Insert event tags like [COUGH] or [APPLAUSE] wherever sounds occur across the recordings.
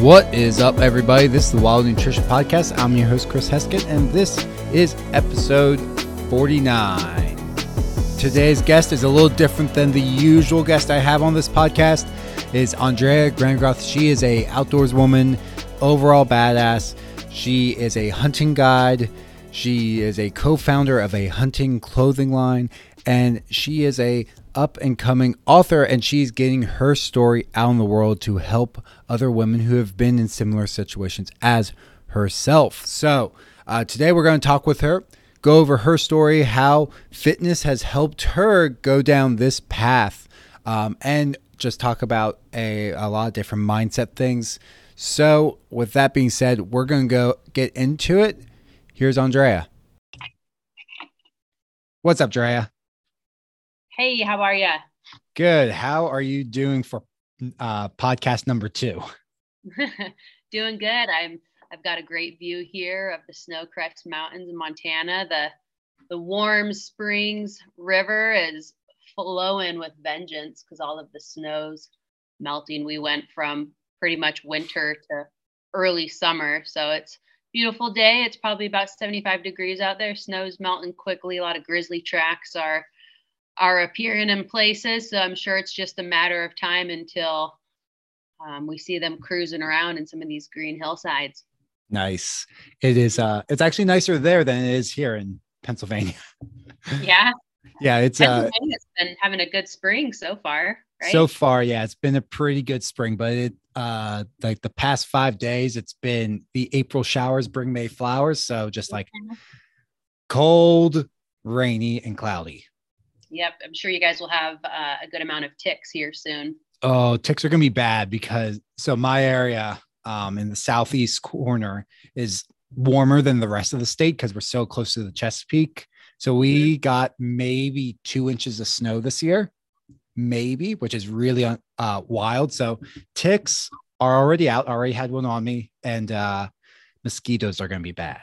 What is up, everybody? This is the Wild Nutrition Podcast. I'm your host, Chris Heskett, and this is episode 49. Today's guest is a little different than the usual guest I have on this podcast. Is Andrea Grangroth. She is a outdoors woman, overall badass. She is a hunting guide. She is a co-founder of a hunting clothing line, and she is a up and coming author and she's getting her story out in the world to help other women who have been in similar situations as herself. So, uh, today we're going to talk with her, go over her story, how fitness has helped her go down this path, um, and just talk about a, a lot of different mindset things. So, with that being said, we're going to go get into it. Here's Andrea. What's up, Drea? Hey, how are you? Good. How are you doing for uh, podcast number two? [LAUGHS] doing good. I'm. I've got a great view here of the Snowcrest mountains in Montana. The the warm springs river is flowing with vengeance because all of the snow's melting. We went from pretty much winter to early summer, so it's beautiful day. It's probably about 75 degrees out there. Snow's melting quickly. A lot of grizzly tracks are are appearing in places. So I'm sure it's just a matter of time until um, we see them cruising around in some of these green hillsides. Nice. It is. Uh, it's actually nicer there than it is here in Pennsylvania. [LAUGHS] Yeah. yeah. It's uh, Pennsylvania's been having a good spring so far. Right? So far, yeah, it's been a pretty good spring, but it uh like the past five days, it's been the April showers bring May flowers. So just like mm-hmm. cold, rainy, and cloudy. Yep, I'm sure you guys will have uh, a good amount of ticks here soon. Oh, ticks are going to be bad because so my area um, in the southeast corner is warmer than the rest of the state because we're so close to the Chesapeake. So we mm-hmm. got maybe two inches of snow this year, maybe, which is really uh, wild. So ticks are already out. Already had one on me, and uh, mosquitoes are going to be bad.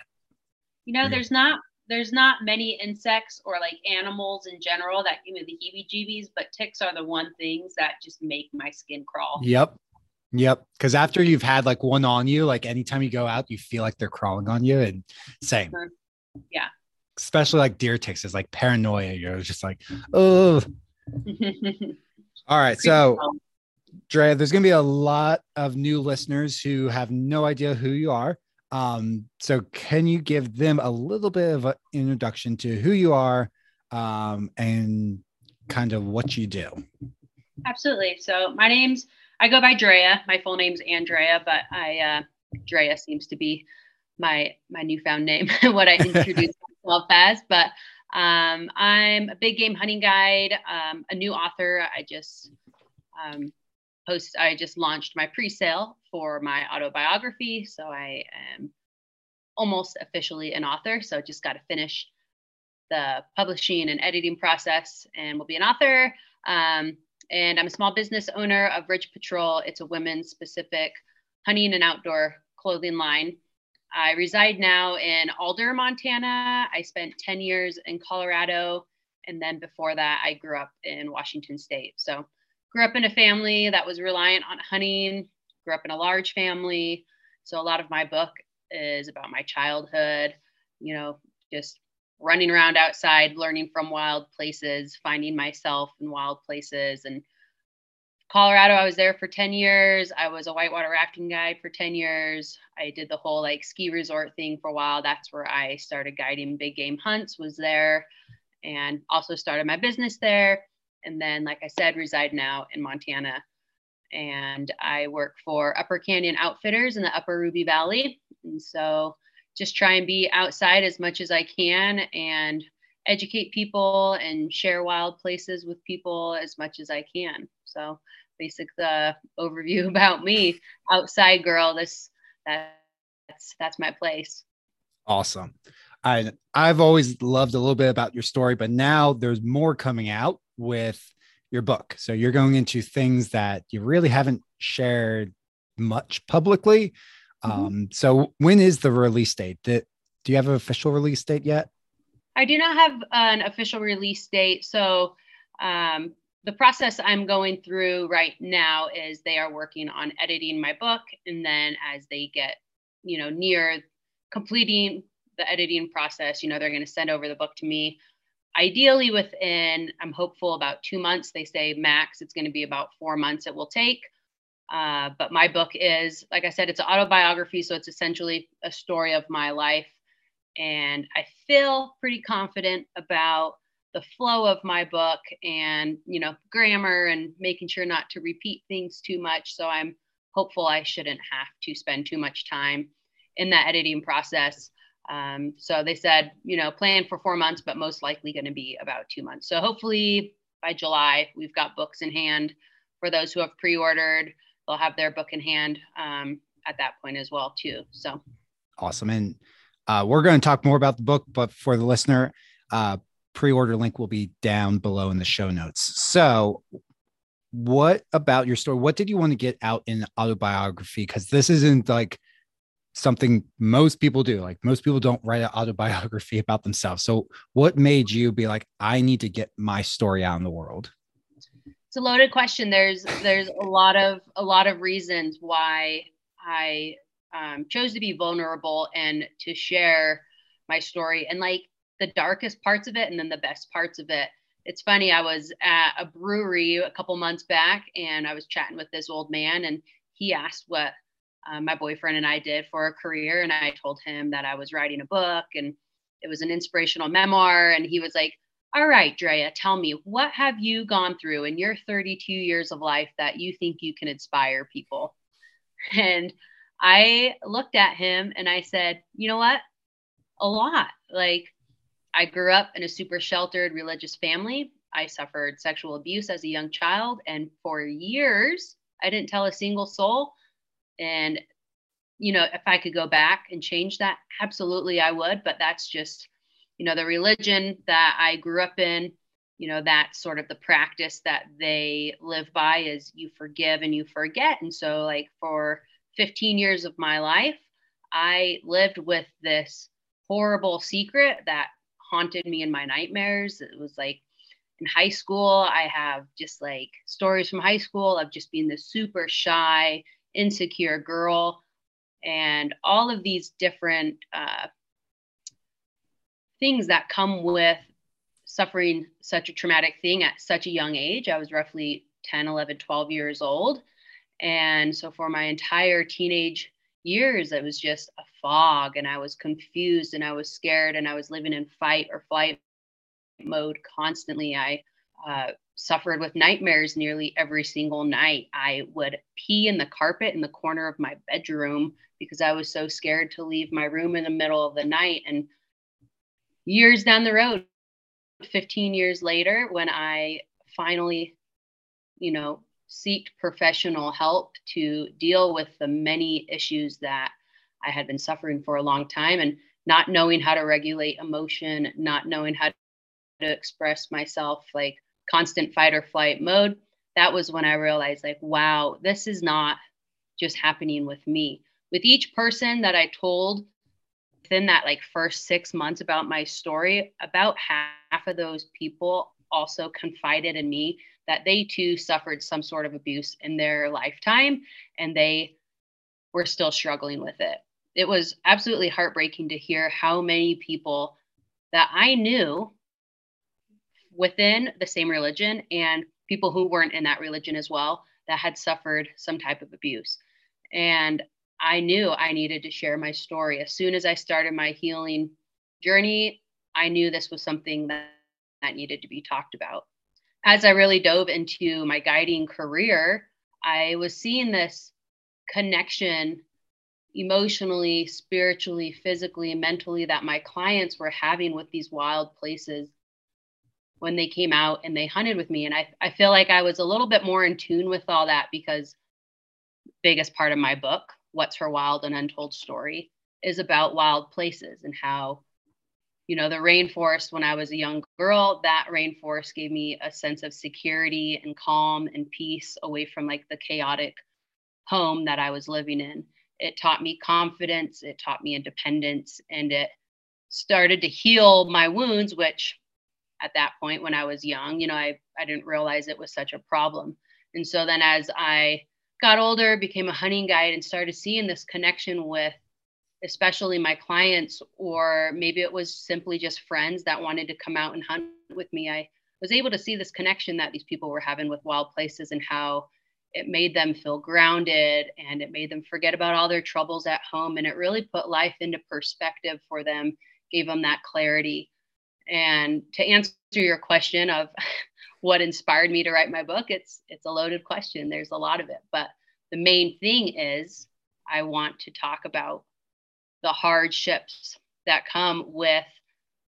You know, there's not there's not many insects or like animals in general that give me the heebie jeebies, but ticks are the one things that just make my skin crawl. Yep. Yep. Cause after you've had like one on you, like anytime you go out, you feel like they're crawling on you and same. Mm-hmm. Yeah. Especially like deer ticks is like paranoia. You're just like, oh. [LAUGHS] All right. So, Dre, there's going to be a lot of new listeners who have no idea who you are. Um, so can you give them a little bit of an introduction to who you are um, and kind of what you do? Absolutely. So my name's I go by Drea. My full name's Andrea, but I uh, Drea seems to be my my newfound name, [LAUGHS] what I introduce [LAUGHS] myself as. But um, I'm a big game hunting guide, um, a new author. I just um, post I just launched my pre-sale for my autobiography. So I am almost officially an author. So just got to finish the publishing and editing process and will be an author. Um, and I'm a small business owner of Ridge Patrol. It's a women's specific hunting and outdoor clothing line. I reside now in Alder, Montana. I spent 10 years in Colorado. And then before that, I grew up in Washington State. So grew up in a family that was reliant on hunting, grew up in a large family. So a lot of my book is about my childhood, you know, just running around outside, learning from wild places, finding myself in wild places. And Colorado, I was there for 10 years. I was a whitewater rafting guide for 10 years. I did the whole like ski resort thing for a while. That's where I started guiding big game hunts, was there, and also started my business there and then like i said reside now in montana. And i work for upper canyon outfitters in the upper ruby valley. And so just try and be outside as much as i can and educate people and share wild places with people as much as i can. So basic the overview [LAUGHS] about me. Outside girl this that's that's my place. Awesome I I've always loved a little bit about your story, but now there's more coming out with your book. So you're going into things that you really haven't shared much publicly. Mm-hmm. Um, so when is the release date? Do, do you have an official release date yet? I do not have an official release date. So um, the process I'm going through right now is they are working on editing my book. And then as they get, you know, near completing the editing process, you know, they're going to send over the book to me. Ideally, within, I'm hopeful about two months. They say max, it's going to be about four months it will take. Uh, but my book is, like I said, it's an autobiography. So it's essentially a story of my life. And I feel pretty confident about the flow of my book and, you know, grammar and making sure not to repeat things too much. So I'm hopeful I shouldn't have to spend too much time in that editing process. Um, so they said, you know, plan for four months, but most likely going to be about two months. So hopefully by July, we've got books in hand for those who have pre ordered they'll have their book in hand um, at that point as well too. So awesome. And uh, we're going to talk more about the book, but for the listener, uh, pre-order link will be down below in the show notes. So what about your story? What did you want to get out in autobiography? Because this isn't like something most people do. Like most people don't write an autobiography [LAUGHS] about themselves. So what made you be like, I need to get my story out in the world? it's a loaded question. There's there's a lot of a lot of reasons why I um, chose to be vulnerable and to share my story and like the darkest parts of it and then the best parts of it. It's funny. I was at a brewery a couple months back and I was chatting with this old man and he asked what uh, my boyfriend and I did for a career and I told him that I was writing a book and it was an inspirational memoir and he was like all right, Drea, tell me, what have you gone through in your 32 years of life that you think you can inspire people? [LAUGHS] And I looked at him and I said, you know what? A lot. Like, I grew up in a super sheltered religious family. I suffered sexual abuse as a young child. And for years, I didn't tell a single soul. And, you know, if I could go back and change that, absolutely I would. But that's just you know the religion that i grew up in you know that sort of the practice that they live by is you forgive and you forget and so like for 15 years of my life i lived with this horrible secret that haunted me in my nightmares it was like in high school i have just like stories from high school of just being this super shy insecure girl and all of these different uh, things that come with suffering such a traumatic thing at such a young age. I was roughly 10, 11, 12 years old. And so for my entire teenage years, it was just a fog and I was confused and I was scared and I was living in fight or flight mode constantly. I uh, suffered with nightmares nearly every single night. I would pee in the carpet in the corner of my bedroom because I was so scared to leave my room in the middle of the night. And years down the road 15 years later when i finally you know seeked professional help to deal with the many issues that i had been suffering for a long time and not knowing how to regulate emotion not knowing how to express myself like constant fight or flight mode that was when i realized like wow this is not just happening with me with each person that i told within that like first six months about my story, about half of those people also confided in me that they too suffered some sort of abuse in their lifetime and they were still struggling with it. It was absolutely heartbreaking to hear how many people that I knew within the same religion and people who weren't in that religion as well that had suffered some type of abuse. And I knew I needed to share my story. As soon as I started my healing journey, I knew this was something that, that needed to be talked about. As I really dove into my guiding career, I was seeing this connection emotionally, spiritually, physically, mentally that my clients were having with these wild places when they came out and they hunted with me. And I, I feel like I was a little bit more in tune with all that because biggest part of my book What's Her Wild and Untold Story is about wild places and how, you know, the rainforest when I was a young girl, that rainforest gave me a sense of security and calm and peace away from like the chaotic home that I was living in. It taught me confidence, it taught me independence, and it started to heal my wounds, which at that point when I was young. You know, I, I didn't realize it was such a problem. And so then as I got older, became a hunting guide, and started seeing this connection with especially my clients, or maybe it was simply just friends that wanted to come out and hunt with me. I was able to see this connection that these people were having with wild places and how it made them feel grounded and it made them forget about all their troubles at home. And it really put life into perspective for them, gave them that clarity. And to answer your question of [LAUGHS] what inspired me to write my book, it's it's a loaded question. There's a lot of it, but the main thing is I want to talk about the hardships that come with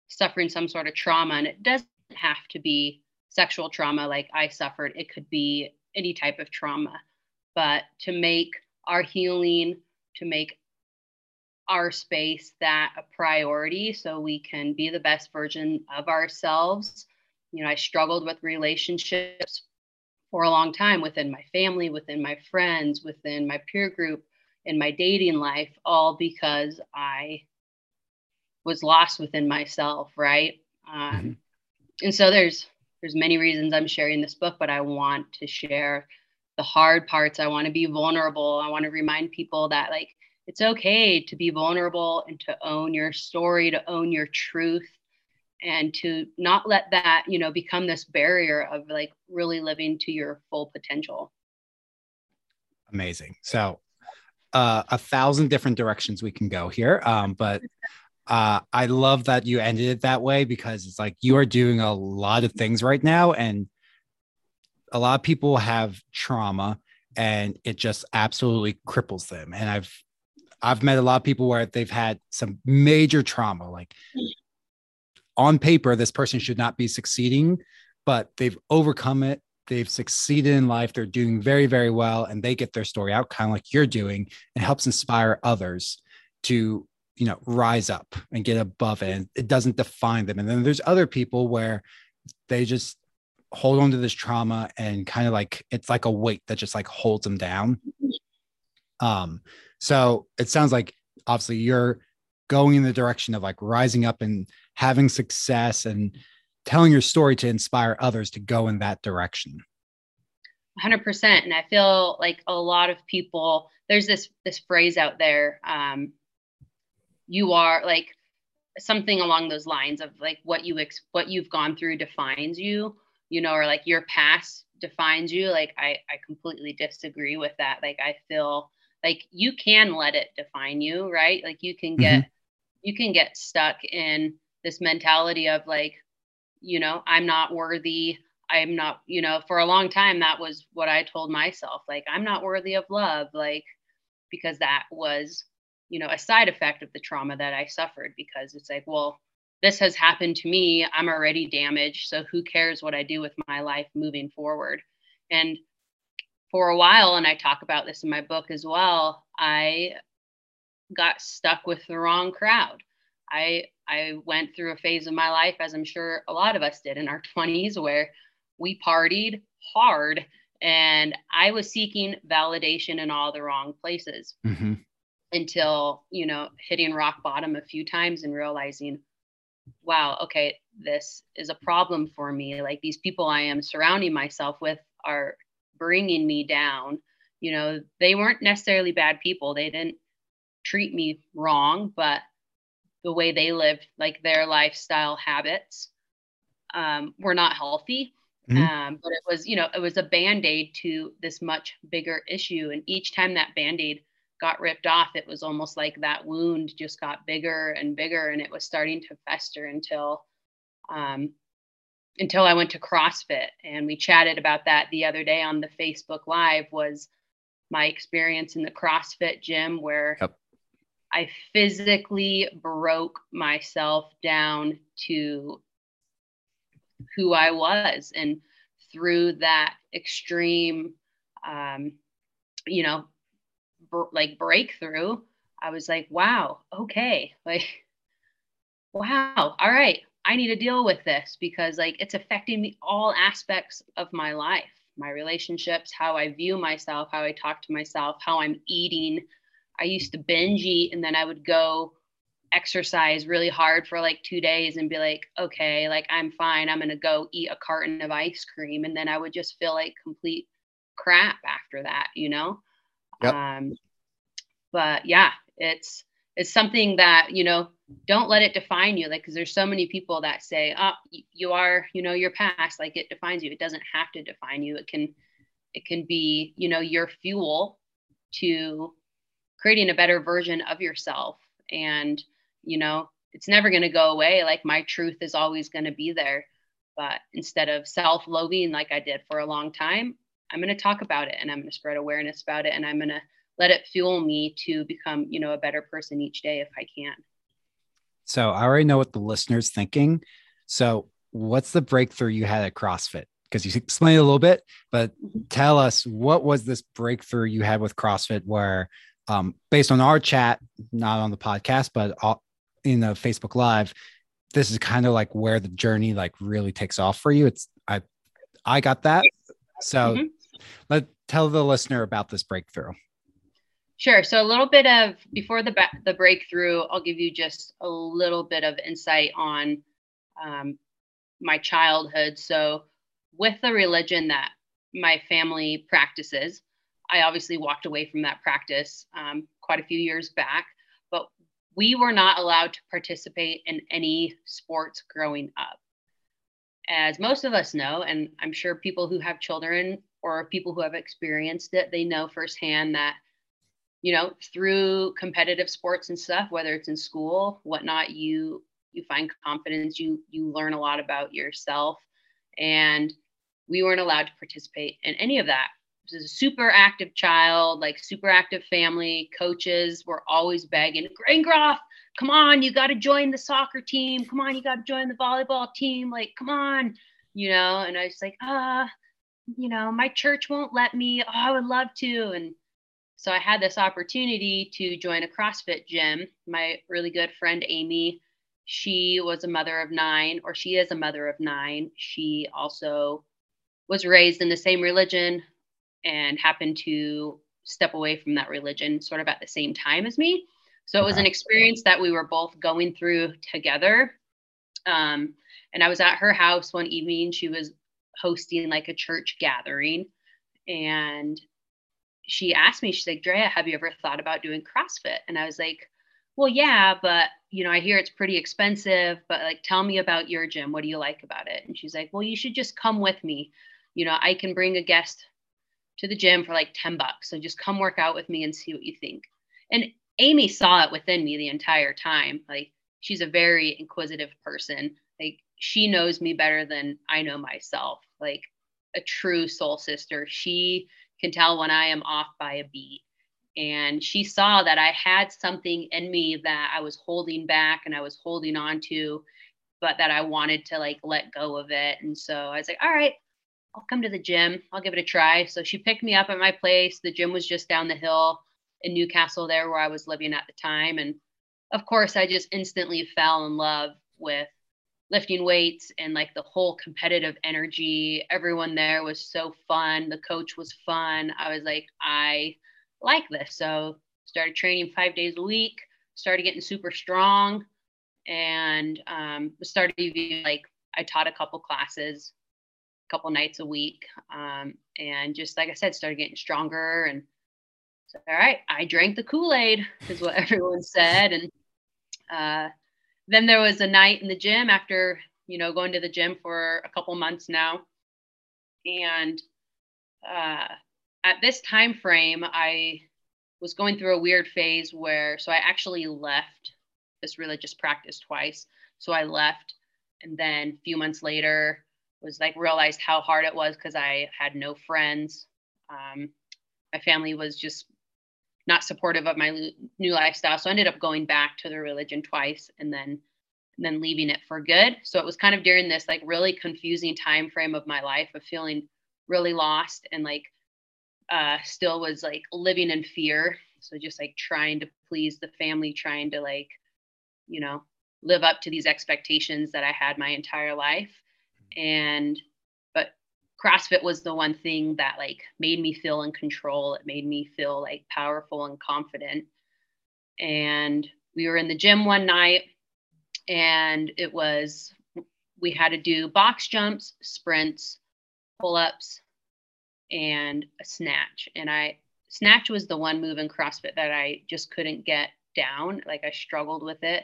suffering some sort of trauma. And it doesn't have to be sexual trauma like I suffered, it could be any type of trauma. But to make our healing, to make our space that a priority so we can be the best version of ourselves. You know, I struggled with relationships for a long time within my family, within my friends, within my peer group, in my dating life, all because I was lost within myself, right? Um, mm-hmm. And so there's there's many reasons I'm sharing this book, but I want to share the hard parts. I want to be vulnerable. I want to remind people that like it's okay to be vulnerable and to own your story, to own your truth, and to not let that you know become this barrier of like really living to your full potential. Amazing. So uh, a thousand different directions we can go here. Um, but uh, I love that you ended it that way because it's like you are doing a lot of things right now, and a lot of people have trauma, and it just absolutely cripples them. And I've I've met a lot of people where they've had some major trauma, like on paper, this person should not be succeeding, but they've overcome it. They've succeeded in life. They're doing very very well and they get their story out kind of like you're doing and helps inspire others to you know rise up and get above it and it doesn't define them. And then there's other people where they just hold on to this trauma and kind of like it's like a weight that just like holds them down. Um so it sounds like obviously you're going in the direction of like rising up and having success and telling your story to inspire others to go in that direction. 100% and i feel like a lot of people there's this this phrase out there um, you are like something along those lines of like what you ex- what you've gone through defines you you know or like your past defines you. Like i i completely disagree with that. Like i feel like you can let it define you right like you can get mm-hmm. you can get stuck in this mentality of like you know, I'm not worthy. I'm not, you know, for a long time, that was what I told myself. Like, I'm not worthy of love. Like, because that was, you know, a side effect of the trauma that I suffered. Because it's like, well, this has happened to me. I'm already damaged. So who cares what I do with my life moving forward? And for a while, and I talk about this in my book as well, I got stuck with the wrong crowd. I I went through a phase of my life, as I'm sure a lot of us did in our [LAUGHS] 20s, where we partied hard and I was seeking validation in all the wrong places mm-hmm. until, you know, hitting rock bottom a few times and realizing, wow, okay, this is a problem for me. Like these people I am surrounding myself with are bringing me down. You know, they weren't necessarily bad people, they didn't treat me wrong, but the way they lived, like their lifestyle habits, um, were not healthy. Mm-hmm. Um, but it was, you know, it was a band aid to this much bigger issue. And each time that band aid got ripped off, it was almost like that wound just got bigger and bigger, and it was starting to fester until, um, until I went to CrossFit. And we chatted about that the other day on the Facebook Live. Was my experience in the CrossFit gym where yep. I physically broke myself down to who I was. And through that extreme, um, you know, br- like breakthrough, I was like, wow, okay. Like, [LAUGHS] wow, all right. I need to deal with this because like it's affecting me all aspects of my life, my relationships, how I view myself, how I talk to myself, how I'm eating, I used to binge eat and then I would go exercise really hard for like two days and be like, okay, like I'm fine. I'm going to go eat a carton of ice cream. And then I would just feel like complete crap after that, you know? Yep. Um, but yeah, it's, it's something that, you know, don't let it define you. Like, cause there's so many people that say, oh, you are, you know, your past, like it defines you. It doesn't have to define you. It can, it can be, you know, your fuel to creating a better version of yourself. And, you know, it's never going to go away. Like my truth is always going to be there. But instead of self loathing like I did for a long time, I'm going to talk about it and I'm going to spread awareness about it and I'm going to let it fuel me to become, you know, a better person each day if I can. So I already know what the listener's thinking. So what's the breakthrough you had at CrossFit? Because you explained a little bit, but mm-hmm. tell us what was this breakthrough you had with CrossFit where um, based on our chat, not on the podcast, but all, in the Facebook Live, this is kind of like where the journey like really takes off for you. It's I I got that. So mm-hmm. let tell the listener about this breakthrough. Sure. So a little bit of before the the breakthrough, I'll give you just a little bit of insight on um, my childhood. So with the religion that my family practices, I obviously walked away from that practice um, quite a few years back, but we were not allowed to participate in any sports growing up. As most of us know, and I'm sure people who have children or people who have experienced it, they know firsthand that, you know, through competitive sports and stuff, whether it's in school, whatnot, you you find confidence, you you learn a lot about yourself. And we weren't allowed to participate in any of that was a super active child, like super active family. Coaches were always begging, Grangroth, come on, you got to join the soccer team. Come on, you got to join the volleyball team. Like, come on, you know. And I was like, ah, uh, you know, my church won't let me. Oh, I would love to. And so I had this opportunity to join a CrossFit gym. My really good friend Amy, she was a mother of nine, or she is a mother of nine. She also was raised in the same religion and happened to step away from that religion sort of at the same time as me. So it was an experience that we were both going through together. Um, and I was at her house one evening. She was hosting like a church gathering. And she asked me, she's like, Drea, have you ever thought about doing CrossFit? And I was like, well, yeah, but you know, I hear it's pretty expensive, but like, tell me about your gym. What do you like about it? And she's like, well, you should just come with me. You know, I can bring a guest to the gym for like 10 bucks. So just come work out with me and see what you think. And Amy saw it within me the entire time. Like she's a very inquisitive person. Like she knows me better than I know myself. Like a true soul sister. She can tell when I am off by a beat. And she saw that I had something in me that I was holding back and I was holding on to, but that I wanted to like let go of it. And so I was like, all right, I'll come to the gym. I'll give it a try. So she picked me up at my place. The gym was just down the hill in Newcastle, there where I was living at the time. And of course, I just instantly fell in love with lifting weights and like the whole competitive energy. Everyone there was so fun. The coach was fun. I was like, I like this. So started training five days a week, started getting super strong, and um, started like I taught a couple classes a couple nights a week. Um, and just like I said, started getting stronger and all right, I drank the Kool-Aid is what [LAUGHS] everyone said. And uh, then there was a night in the gym after, you know, going to the gym for a couple months now. And uh, at this time frame, I was going through a weird phase where, so I actually left this religious practice twice. So I left. And then a few months later, was like realized how hard it was because I had no friends. Um, my family was just not supportive of my new lifestyle, so I ended up going back to the religion twice and then and then leaving it for good. So it was kind of during this like really confusing time frame of my life of feeling really lost and like uh, still was like living in fear. So just like trying to please the family, trying to like, you know, live up to these expectations that I had my entire life and CrossFit was the one thing that like made me feel in control. It made me feel like powerful and confident. And we were in the gym one night and it was we had to do box jumps, sprints, pull-ups, and a snatch. And I snatch was the one move in CrossFit that I just couldn't get down. Like I struggled with it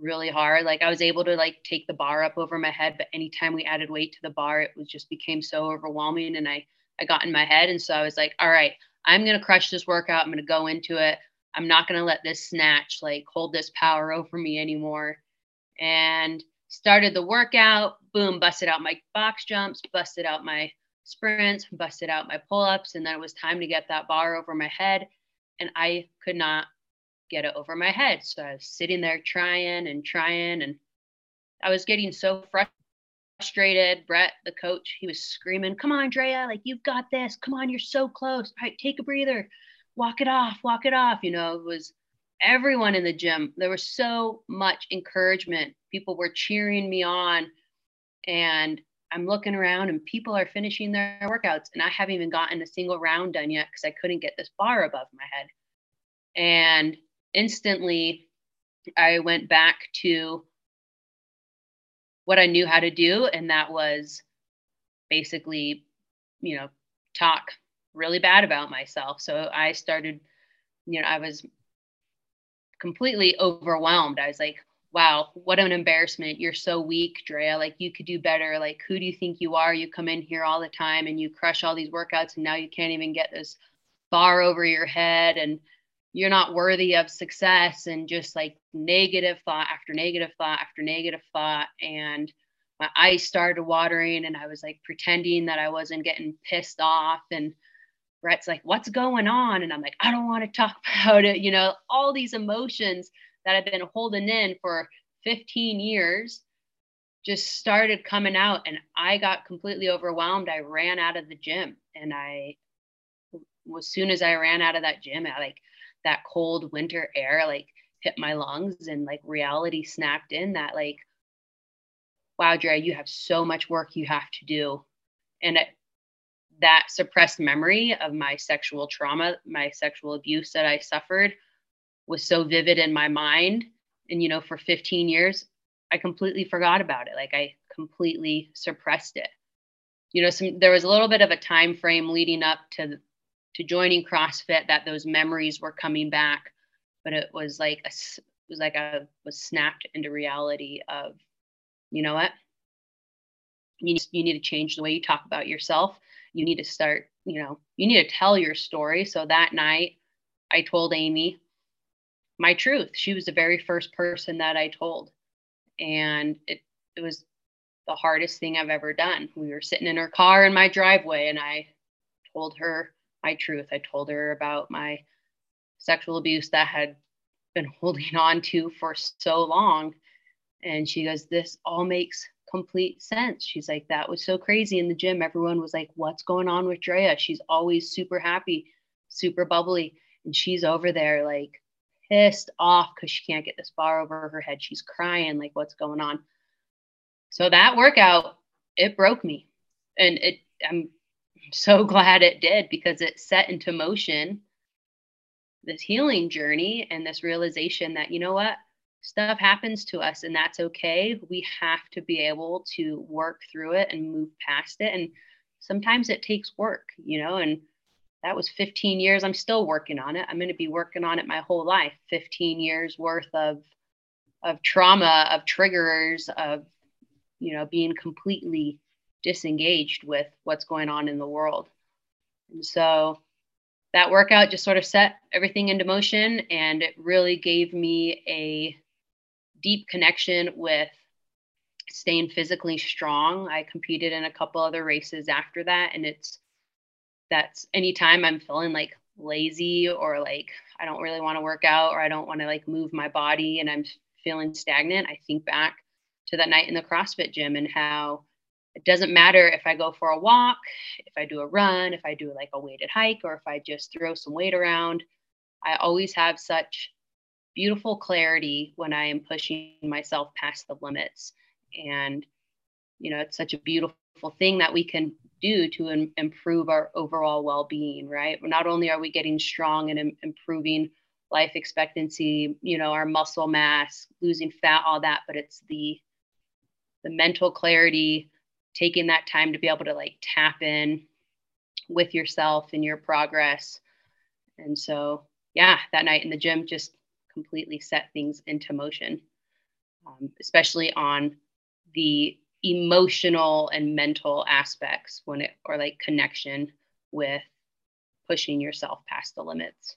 really hard. Like I was able to like take the bar up over my head, but anytime we added weight to the bar, it was just became so overwhelming and I I got in my head and so I was like, all right, I'm going to crush this workout. I'm going to go into it. I'm not going to let this snatch like hold this power over me anymore. And started the workout, boom, busted out my box jumps, busted out my sprints, busted out my pull ups. And then it was time to get that bar over my head. And I could not get it over my head. So I was sitting there trying and trying. And I was getting so frustrated. Brett, the coach, he was screaming, Come on, Drea, like you've got this. Come on, you're so close. All right, take a breather. Walk it off, walk it off. You know, it was everyone in the gym. There was so much encouragement. People were cheering me on. And I'm looking around and people are finishing their workouts and I haven't even gotten a single round done yet because I couldn't get this bar above my head. And instantly I went back to what I knew how to do, and that was basically, you know, talk really bad about myself. So I started, you know, I was completely overwhelmed. I was like, wow, what an embarrassment. You're so weak, Drea. Like, you could do better. Like, who do you think you are? You come in here all the time and you crush all these workouts, and now you can't even get this bar over your head, and you're not worthy of success. And just like negative thought after negative thought after negative thought. And my eyes started watering, and I was like pretending that I wasn't getting pissed off. And Brett's like, What's going on? And I'm like, I don't want to talk [LAUGHS] about it. You know, all these emotions that I've been holding in for 15 years just started coming out and I got completely overwhelmed. I ran out of the gym and I as soon as I ran out of that gym, I like that cold winter air like hit my lungs and like reality snapped in that like wow, Dre, you have so much work you have to do. And it, that suppressed memory of my sexual trauma, my sexual abuse that I suffered was so vivid in my mind. And you know for 15 years i completely forgot about it. Like i completely suppressed it. You know some there was a little bit of a time frame leading up to to joining crossfit that those memories were coming back but it was like a it was like i was snapped into reality of you know what you need, you need to change the way you talk about yourself you need to start you know you need to tell your story so that night i told amy my truth. She was the very first person that I told. And it, it was the hardest thing I've ever done. We were sitting in her car in my driveway, and I told her my truth. I told her about my sexual abuse that had been [LAUGHS] holding on to for so long. And she goes, This all makes complete sense. She's like, That was so crazy in the gym. Everyone was like, What's going on with Drea? She's always super happy, super bubbly. And she's over there like pissed off because she can't get this bar over her head. She's crying, like, what's going on? So that workout, it broke me. And it I'm so [LAUGHS] glad it did because it set into motion this healing journey and this realization that, you know what, stuff happens to us and that's okay. We have to be able to work through it and move past it. And sometimes it takes work, you know, and that was 15 years. I'm still working on it. I'm going to be working on it my whole life. 15 years worth of of trauma, of triggers, of you know being completely disengaged with what's going on in the world. And so that workout just sort of set everything into motion and it really gave me a deep connection with staying physically strong. I competed in a couple other races after that and it's that's anytime I'm feeling like lazy or like I don't really want to work out or I don't want to like move my body and I'm feeling stagnant, I think back to that night in the CrossFit gym and how it doesn't matter if I go for a walk, if I do a run, if I do like a weighted hike, or if I just throw some weight around. I always have such beautiful clarity when I am pushing myself past the limits. And, you know, it's such a beautiful thing that we can do to Im- improve our overall well-being right not only are we getting strong and Im- improving life expectancy, you know, our muscle mass, losing fat, all that, but it's the the mental clarity, taking that time to be able to like tap in with yourself and your progress. And so, yeah, that night in the gym just completely set things into motion, um, especially on the emotional and mental aspects when it or like connection with pushing yourself past the limits.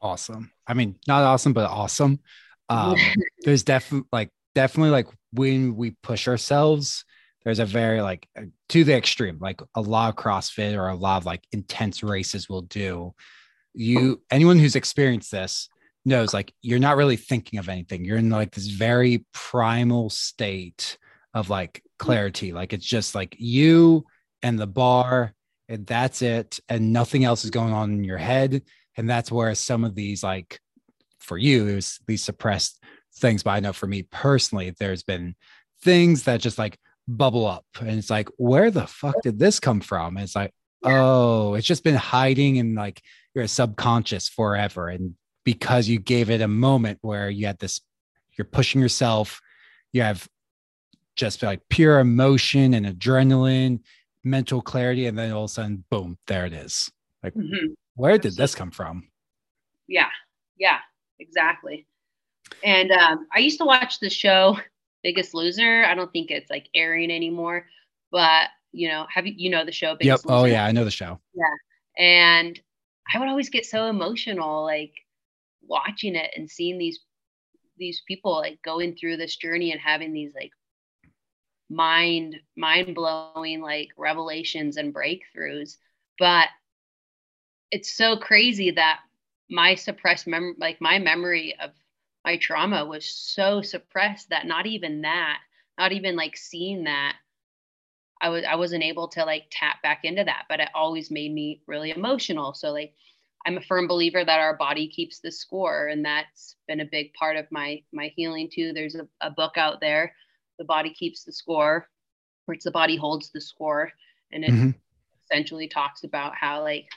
Awesome. I mean not awesome but awesome. Um [LAUGHS] there's definitely like definitely like when we push ourselves there's a very like uh, to the extreme like a lot of crossfit or a lot of like intense races will do you anyone who's experienced this knows like you're not really thinking of anything you're in like this very primal state of like clarity. Like it's just like you and the bar, and that's it. And nothing else is going on in your head. And that's where some of these, like for you, was these suppressed things. But I know for me personally, there's been things that just like bubble up. And it's like, where the fuck did this come from? And it's like, oh, it's just been hiding in like your subconscious forever. And because you gave it a moment where you had this, you're pushing yourself, you have just like pure emotion and adrenaline, mental clarity, and then all of a sudden, boom, there it is. Like, mm-hmm. where did this come from? Yeah, yeah, exactly. And um, I used to watch the show Biggest Loser. I don't think it's like airing anymore, but you know, have you you know the show? Biggest yep. Oh, Loser? Oh yeah, I know the show. Yeah, and I would always get so emotional, like watching it and seeing these these people like going through this journey and having these like mind mind blowing like revelations and breakthroughs but it's so crazy that my suppressed mem like my memory of my trauma was so suppressed that not even that not even like seeing that i was i wasn't able to like tap back into that but it always made me really emotional so like i'm a firm believer that our body keeps the score and that's been a big part of my my healing too there's a, a book out there the body keeps the score, or it's the body holds the score. And it mm-hmm. essentially talks about how like,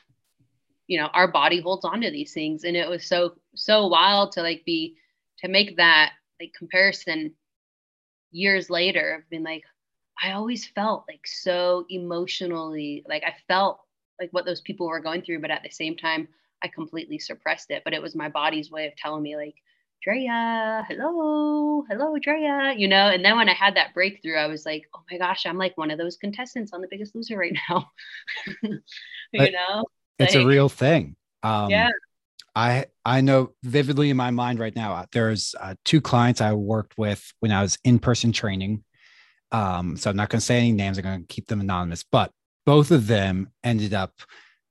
you know, our body holds on to these things. And it was so, so wild to like be to make that like comparison years later. I've been like, I always felt like so emotionally, like I felt like what those people were going through, but at the same time, I completely suppressed it. But it was my body's way of telling me, like, Drea, hello, hello, Drea, you know. And then when I had that breakthrough, I was like, oh my gosh, I'm like one of those contestants on The Biggest Loser right now. [LAUGHS] you know, it's like, a real thing. Um, yeah. I I know vividly in my mind right now. Uh, there's uh, two clients I worked with when I was in person training. Um, so I'm not going to say any names. I'm going to keep them anonymous. But both of them ended up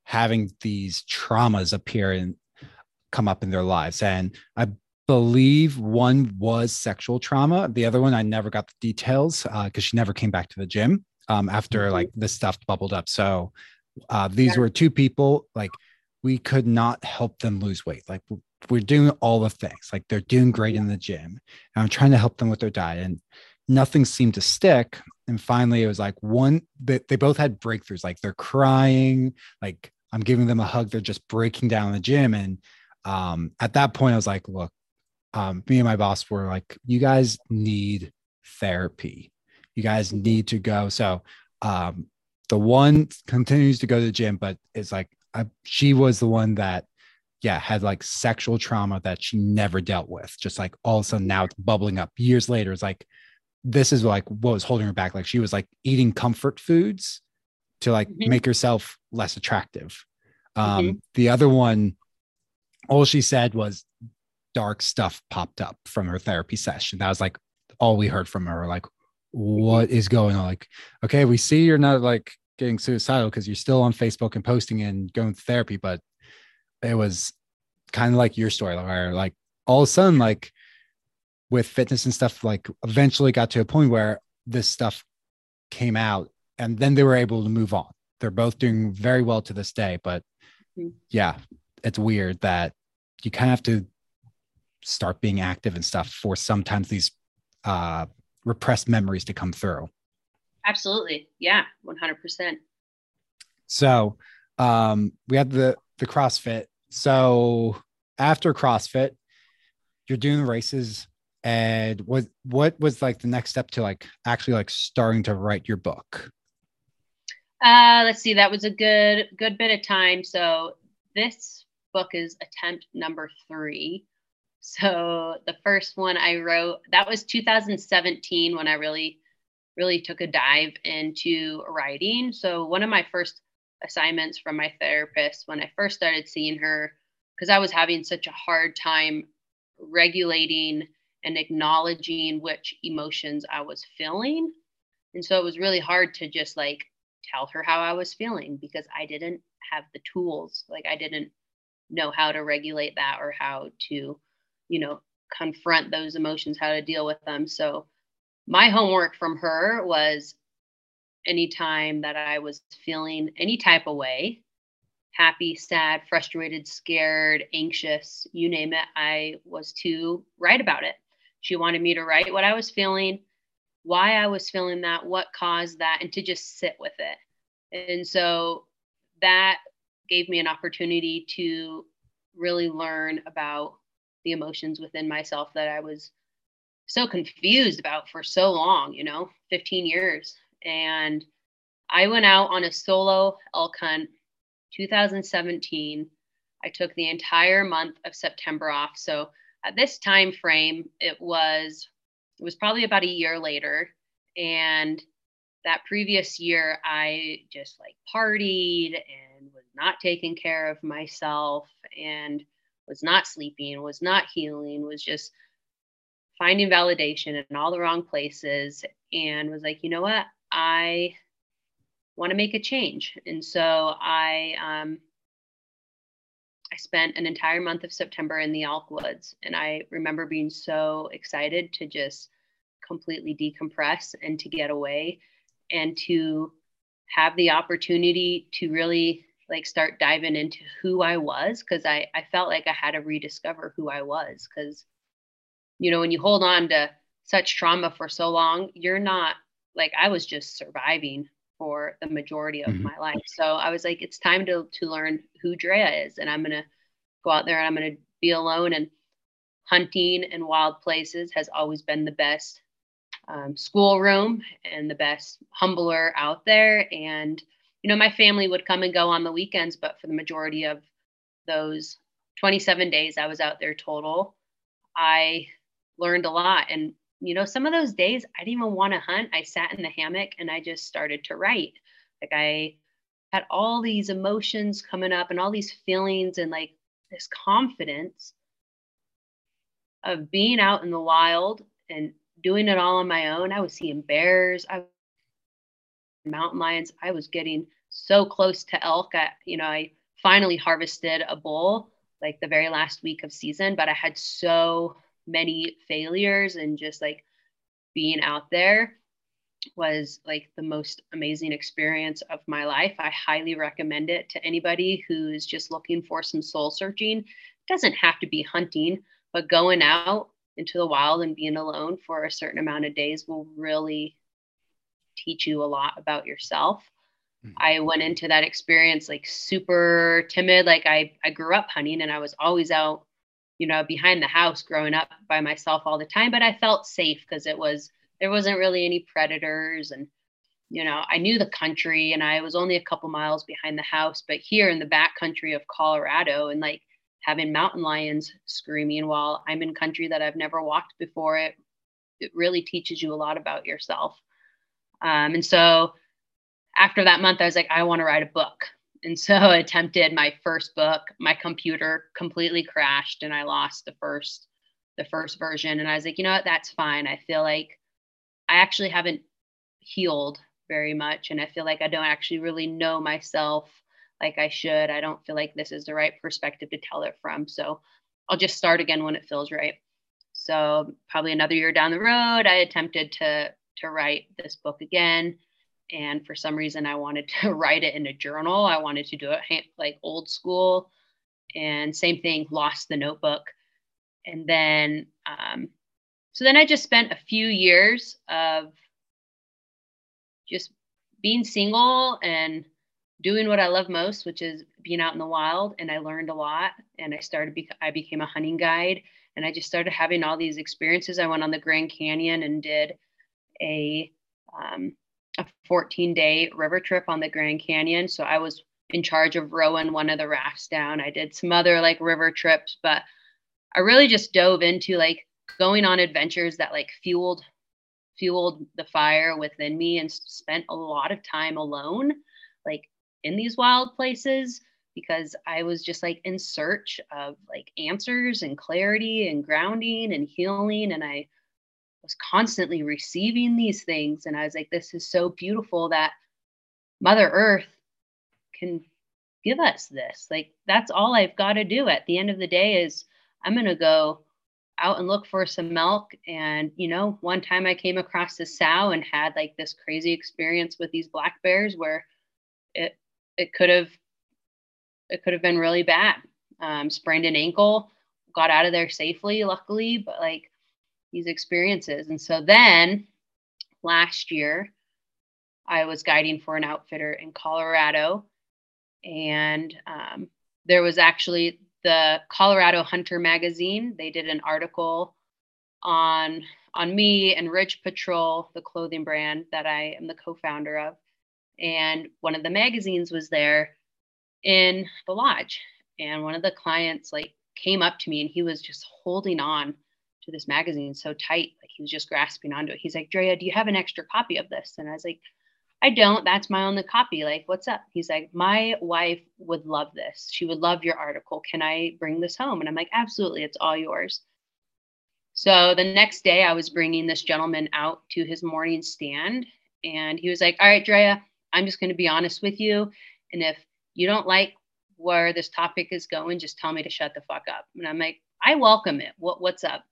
having these traumas appear and come up in their lives, and I believe one was sexual trauma. The other one, I never got the details because uh, she never came back to the gym um, after mm-hmm. like this stuff bubbled up. So uh, these yeah. were two people like we could not help them lose weight. Like we're doing all the things. Like they're doing great in the gym. And I'm trying to help them with their diet, and nothing seemed to stick. And finally, it was like one. They, they both had breakthroughs. Like they're crying. Like I'm giving them a hug. They're just breaking down in the gym and um, at that point, I was like, look, um, me and my boss were like, you guys need therapy. You guys need to go. So um, the one continues to go to the gym, but it's like I, she was the one that, yeah, had like sexual trauma that she never dealt with. Just like all of a sudden now it's bubbling up years later. It's like, this is like what was holding her back. Like she was like eating comfort foods to like mm-hmm. make herself less attractive. Um, mm-hmm. The other one, all she said was dark stuff popped up from her therapy session. That was like all we heard from her. Like, what is going on? Like, okay, we see you're not like getting suicidal because you're still on Facebook and posting and going to therapy, but it was kind of like your story where like all of a sudden, like with fitness and stuff, like eventually got to a point where this stuff came out and then they were able to move on. They're both doing very well to this day, but mm-hmm. yeah, it's weird that you kind of have to start being active and stuff for sometimes these uh, repressed memories to come through. Absolutely. Yeah. 100%. So um, we had the, the CrossFit. So after CrossFit, you're doing races and what what was like the next step to like actually like starting to write your book uh let's see that was a good good bit of time so this book is attempt number three so the first one i wrote that was 2017 when i really really took a dive into writing so one of my first assignments from my therapist when i first started seeing her because i was having such a hard time regulating and acknowledging which emotions I was feeling. And so it was really hard to just like tell her how I was feeling because I didn't have the tools. Like I didn't know how to regulate that or how to, you know, confront those emotions, how to deal with them. So my homework from her was anytime that I was feeling any type of way, happy, sad, frustrated, scared, anxious, you name it, I was to write about it. She wanted me to write what I was feeling, why I was feeling that, what caused that, and to just sit with it. And so that gave me an opportunity to really learn about the emotions within myself that I was so confused about for so long, you know, 15 years. And I went out on a solo elk hunt 2017. I took the entire month of September off. So at this time frame it was it was probably about a year later and that previous year i just like partied and was not taking care of myself and was not sleeping was not healing was just finding validation in all the wrong places and was like you know what? I want to make a change. And so i um, I spent an entire month of September in the Elk Woods, and I remember being so excited to just completely decompress and to get away and to have the opportunity to really like start diving into who I was because I, I felt like I had to rediscover who I was because you know when you hold on to such trauma for so long you're not like I was just surviving for the majority of mm-hmm. my life. So I was like, it's time to to learn who Drea is, and I'm gonna go out there and I'm gonna be alone. And hunting in wild places has always been the best um, schoolroom and the best humbler out there. And you know, my family would come and go on the weekends, but for the majority of those 27 days I was out there total, I learned a lot. And you know, some of those days I didn't even want to hunt. I sat in the hammock and I just started to write. Like I had all these emotions coming up and all these feelings and like this confidence of being out in the wild and doing it all on my own. I was seeing bears, I mountain lions. I was getting so close to elk. I, you know, I finally harvested a bull like the very last week of season, but I had so many failures and just like being out there was like the most amazing experience of my life. I highly recommend it to anybody who's just looking for some soul searching. It doesn't have to be hunting, but going out into the wild and being alone for a certain amount of days will really teach you a lot about yourself. Mm-hmm. I went into that experience like super timid. Like I, I grew up hunting and I was always out you know, behind the house growing up by myself all the time, but I felt safe because it was there wasn't really any predators and you know, I knew the country and I was only a couple miles behind the house, but here in the back country of Colorado and like having mountain lions screaming while I'm in country that I've never walked before, it it really teaches you a lot about yourself. Um, and so after that month, I was like, I want to write a book and so I attempted my first book my computer completely crashed and i lost the first the first version. And i was like you know what? That's fine. I feel like i actually haven't healed very much. And i feel like i don't actually really know myself like i should. I don't feel like this is the right perspective to tell it from. So i'll just start again when it feels right. So probably another year down the road i attempted to to write this book again and for some reason i wanted to [LAUGHS] write it in a journal i wanted to do it like old school and same thing lost the notebook and then um, so then i just spent a few years of just being single and doing what I love most, which is being out in the wild. And I learned a lot. And I started, bec- I became a hunting guide. And I just started having all these experiences. I went on the Grand Canyon and did a um, a 14 day river trip on the Grand Canyon. So I was in charge of rowing one of the rafts down. I did some other like river trips, but I really just dove into like going on adventures that like fueled fueled the fire within me and spent a lot of time alone like in these wild places because I was just like in search of like answers and clarity and grounding and healing and I was constantly receiving these things and I was like this is so beautiful that mother earth can give us this like that's all I've got to do at the end of the day is I'm going to go out and look for some milk. And, you know, one time I came across a sow and had like this crazy experience with these black bears where it, it could have, it could have been really bad. Um, sprained an ankle, got out of there safely, luckily, but like these experiences. And so then last year, I was guiding for an outfitter in Colorado. And um, there was actually the Colorado Hunter magazine. They did an article on on me and Ridge Patrol, the clothing brand that I am the co-founder of. And one of the magazines was there in the lodge. And one of the clients like came up to me and he was just holding on to this magazine so tight, like he was just grasping onto it. He's like, Drea, do you have an extra copy of this? And I was like, I don't. That's my only copy. Like, what's up? He's like, my wife would love this. She would love your article. Can I bring this home? And I'm like, absolutely. It's all yours. So the next day, I was bringing this gentleman out to his morning stand, and he was like, all right, Drea, I'm just going to be honest with you. And if you don't like where this topic is going, just tell me to shut the fuck up. And I'm like, I welcome it. What, what's up?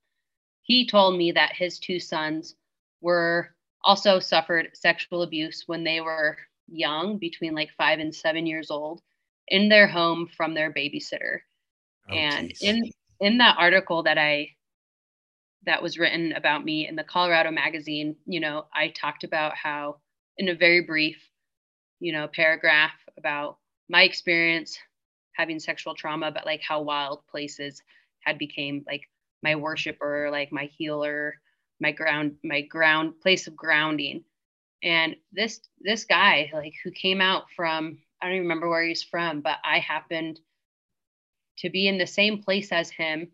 He told me that his two sons were also suffered sexual abuse when they were young, between like five and seven years old, in their home from their babysitter. Oh, and geez. in in that article that I that was written about me in the Colorado magazine, you know, I talked about how in a very brief, you know, paragraph about my experience having sexual trauma, but like how wild places had became like my worshiper, like my healer, my ground my ground place of grounding. And this this guy like who came out from i don't even remember where he's from but i happened to be in the same place as him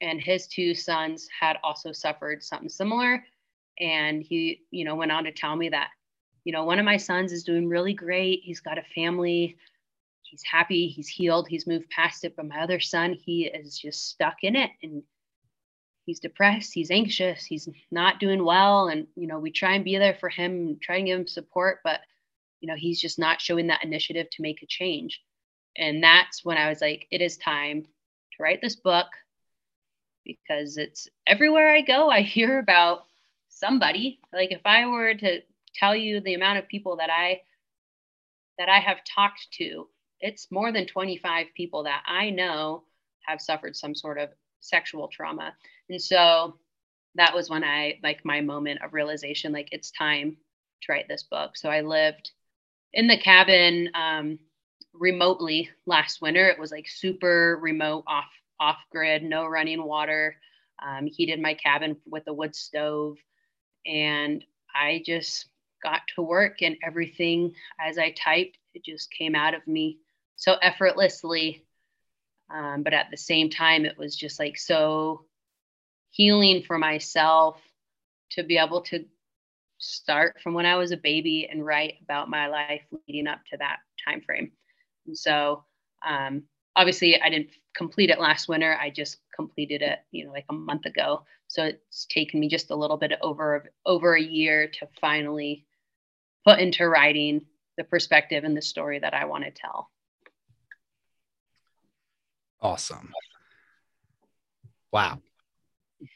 and his two sons had also suffered something similar. And he you know went on to tell me that you know one of my sons is doing really great. He's got a family. He's happy. He's healed. He's moved past it. But my other son he is just stuck in it. And he's depressed, he's anxious, he's not doing well. And, you know, we try and be there for him, try and give him support, but, you know, he's just not showing that initiative to make a change. And that's when I was like, it is time to write this book because it's everywhere I go, I [LAUGHS] hear about somebody. Like if I were to tell you the amount of people that I that I have talked to, it's more than 25 people that I know have suffered some sort of sexual trauma. And so that was when I like my moment of realization like it's time to write this book. So I lived in the cabin um, remotely last winter. It was like super remote, off off grid, no running water. Um, heated my cabin with a wood stove, and I just got to work, and everything as I typed, it just came out of me so effortlessly um, but at the same time, it was just like so healing for myself to be able to start from when I was a baby and write about my life leading up to that time frame. And so um, obviously I didn't complete it last winter. I just completed it, you know, like a month ago. So it's taken me just a little bit over over a year to finally put into writing the perspective and the story that I want to tell. Awesome. Wow.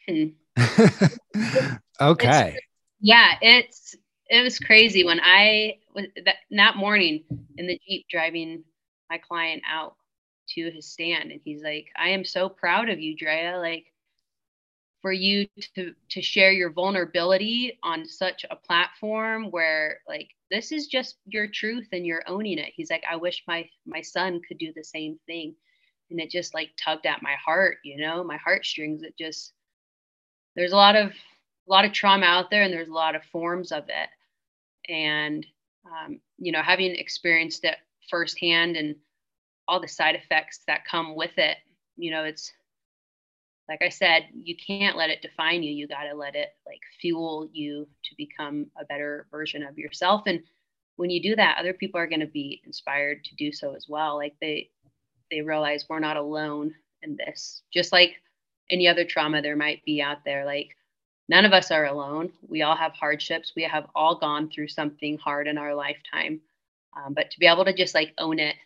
Hmm. [LAUGHS] okay. It's, yeah, it's it was crazy when I was that, that morning in the Jeep driving my client out to his stand and he's like, I am so proud of you, Drea. Like for you to to share your vulnerability on such a platform where like this is just your truth and you're owning it. He's like, I wish my my son could do the same thing. And it just like tugged at my heart, you know, my heartstrings. It just there's a lot of a lot of trauma out there and there's a lot of forms of it. And um, you know, having experienced it firsthand and all the side effects that come with it, you know, it's like I said, you can't let it define you. You got to let it like fuel you to become a better version of yourself. And when you do that, other people are going to be inspired to do so as well. Like they, they realize we're not alone in this. Just like any other trauma there might be out there, like none of us are alone. We all have hardships. We have all gone through something hard in our lifetime. Um, but to be able to just like own it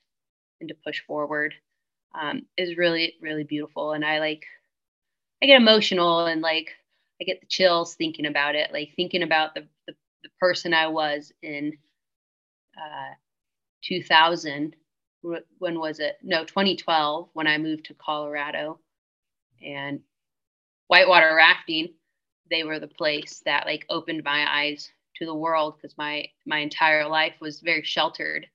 and to push forward um, is really, really beautiful. And I like I get emotional and like I get the chills thinking about it, like thinking about the the, the person I was in uh, 2000. When was it? No, 2012 when I moved to Colorado, and whitewater rafting. They were the place that like opened my eyes to the world because my my entire life was very sheltered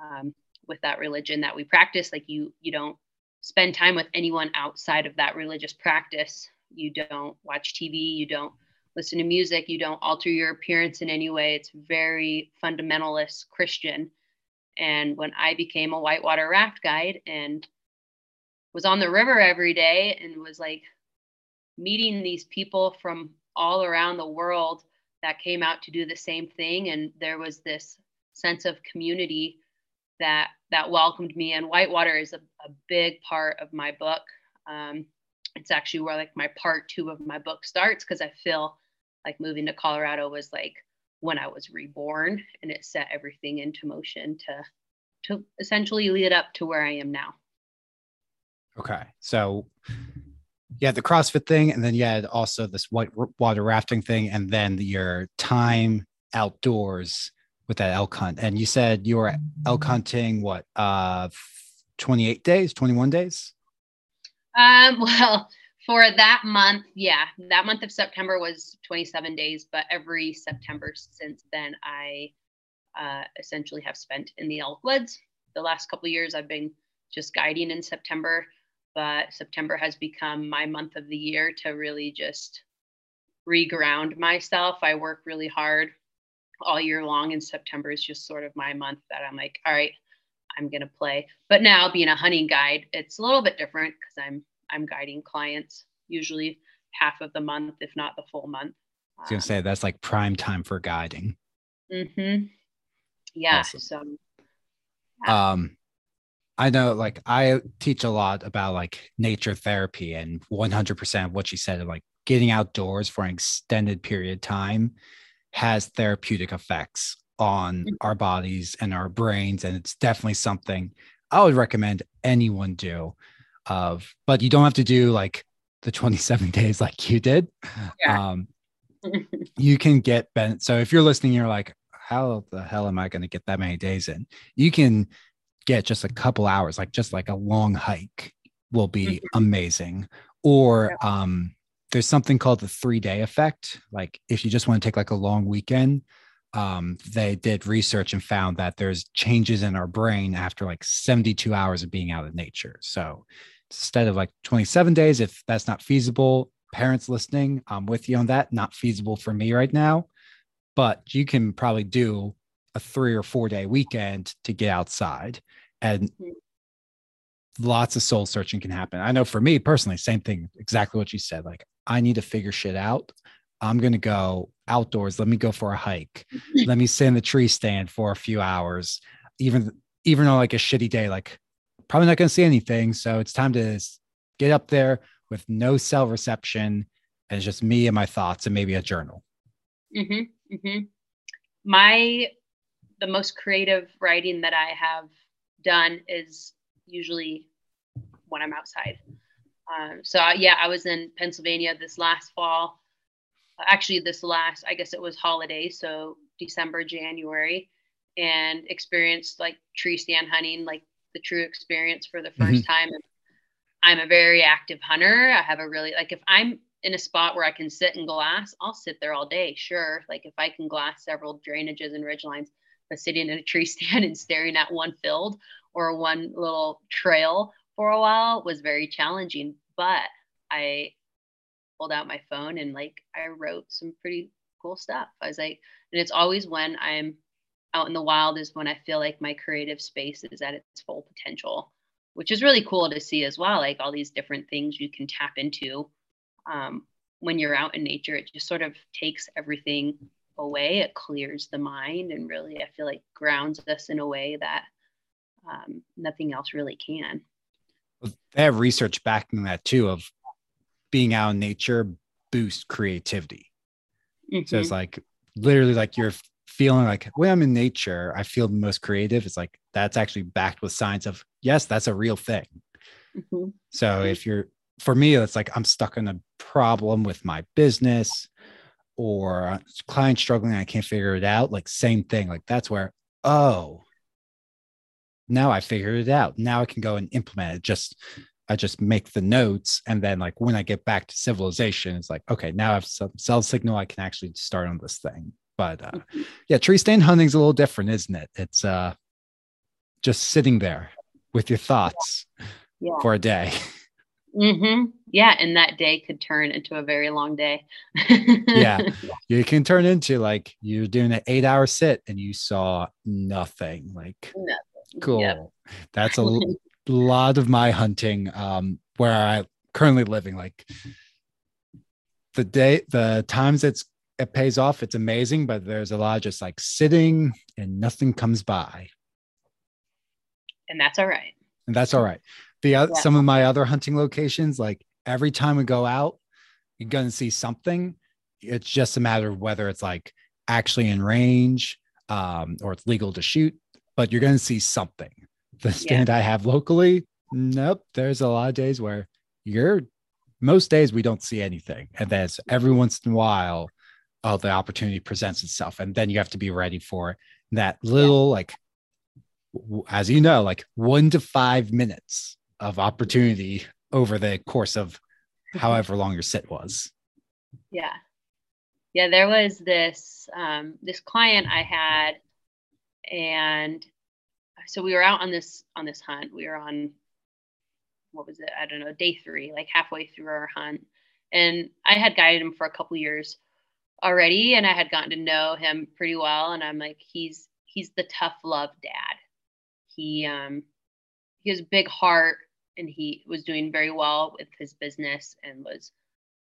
um, with that religion that we practice. Like you you don't spend time with anyone outside of that religious practice. You don't watch TV, you don't listen to music, you don't alter your appearance in any way. It's very fundamentalist Christian. And when I became a whitewater raft guide and was on the river every day and was like meeting these people from all around the world that came out to do the same thing and there was this sense of community that that welcomed me. And Whitewater is a, a big part of my book. Um, it's actually where like my part two of my book starts because I feel like moving to Colorado was like when I was reborn, and it set everything into motion to to essentially lead up to where I am now. Okay, so you had the CrossFit thing, and then you had also this white water rafting thing, and then your time outdoors with that elk hunt. And you said you were elk hunting what uh 28 days, 21 days? Um, [LAUGHS] well, for that month, yeah, that month of September was 27 days, but every September since then, I uh, essentially have spent in the elk woods. The last couple years, I've been just guiding in September, but September has become my month of the year to really just reground myself. I work really hard all year long and September is just sort of my month that I'm like, all right, I'm going to play. But now being a hunting guide, it's a little bit different because I'm I'm guiding clients usually half of the month, if not the full month. I was gonna um, say that's like prime time for guiding. Mm-hmm. Yeah. Awesome. So. Yeah. Um, I know, like I teach a lot about like nature therapy, and 100% of what you said, like getting outdoors for an extended period of time has therapeutic effects on mm. our bodies and our brains and it's definitely something i would recommend anyone do of but you don't have to do like the 27 [LAUGHS] days like you did yeah. um [LAUGHS] you can get bent so if you're listening you're like how the hell am i going to get that many days in you can get just a couple hours like just like a long hike will be mm-hmm. amazing or um there's something called the three day effect. Like if you just want to take like a long weekend, um, they did research and found that there's changes in our brain after like 72 hours of being out in nature. So instead of like 27 days, if that's not feasible, parents listening, I'm with you on that. Not feasible for me right now, but you can probably do a three or four day weekend to get outside and mm-hmm lots of soul searching can happen. I know for me personally, same thing, exactly what you said. Like, I need to figure shit out. I'm going to go outdoors. Let me go for a hike. [LAUGHS] Let me sit in the tree stand for a few hours. Even, even on like a shitty day, like probably not going to see anything. So it's time to get up there with no cell reception and it's just me and my thoughts and maybe a journal. Mm-hmm, mm-hmm. My, the most creative writing that I have done is usually when I'm outside. Um, so uh, yeah, I was in Pennsylvania this last fall. Actually, this last, I guess it was holiday, so December, January, and experienced like tree stand hunting, like the true experience for the 1st mm-hmm. time. I'm a very active hunter. I have a really like if I'm in a spot where I can sit and glass, I'll sit there all day. Sure. Like if I can glass several drainages and ridge lines, but sitting in a tree [LAUGHS] stand and staring at one field or one little trail for a while was very challenging. But I pulled out my phone and like I wrote some pretty cool stuff. I was like, and it's always when I'm out in the wild is when I feel like my creative space is at its full potential, which is really cool to see as well. Like all these different things you can tap into um, when you're out in nature. It just sort of takes everything away. It clears the mind and really, I feel like grounds us in a way that um, nothing else really can. They have research backing that too of being out in nature boost creativity. Mm-hmm. So it's mm-hmm. like literally like you're feeling like when I'm in nature, I feel the most creative. It's like that's actually backed with science of yes, that's a real thing. Mm-hmm. So if you're for me, it's like I'm stuck in a problem with my business or client struggling, I can't figure it out. Like same thing. Like that's where, oh, now I figured it out. Now I can go and implement it. Just I just make the notes, and then like when I get back to civilization, it's like okay, now I have some cell signal. I can actually start on this thing. But uh, mm-hmm. yeah, tree stand hunting's a little different, isn't it? It's uh, just sitting there with your thoughts yeah. for a day. [LAUGHS] Mm-hmm. Yeah, and that day could turn into a very long day. yeah, [LAUGHS] you can turn into like you're doing an eight-hour sit and you saw nothing. Like, nothing. cool. Yep. That's a [LAUGHS] lot of my hunting um, where I currently living. Like the day, the times it's it pays off, it's amazing. But there's a lot of just like sitting and nothing comes by, and that's all right. And that's all right. The other, yeah. some of my other hunting locations, like every time we go out, you're gonna see something. It's just a matter of whether it's like actually in range um, or it's legal to shoot, but you're gonna see something the stand yeah. I have locally, nope. There's a lot of days where you're most days we don't see anything. And then every once in a while, oh, the opportunity presents itself. And then you have to be ready for that little, yeah. like, as you know, like one to five minutes of opportunity over the course of however long your sit was. Yeah. Yeah, there was this um, this client I had, and so we were out on this on this hunt. We were on what was it? I don't know, day three, like halfway through our hunt. And I had guided him for a couple years already, and I had gotten to know him pretty well. And I'm like, he's he's the tough love dad. He um he has a big heart and he was doing very well with his business and was,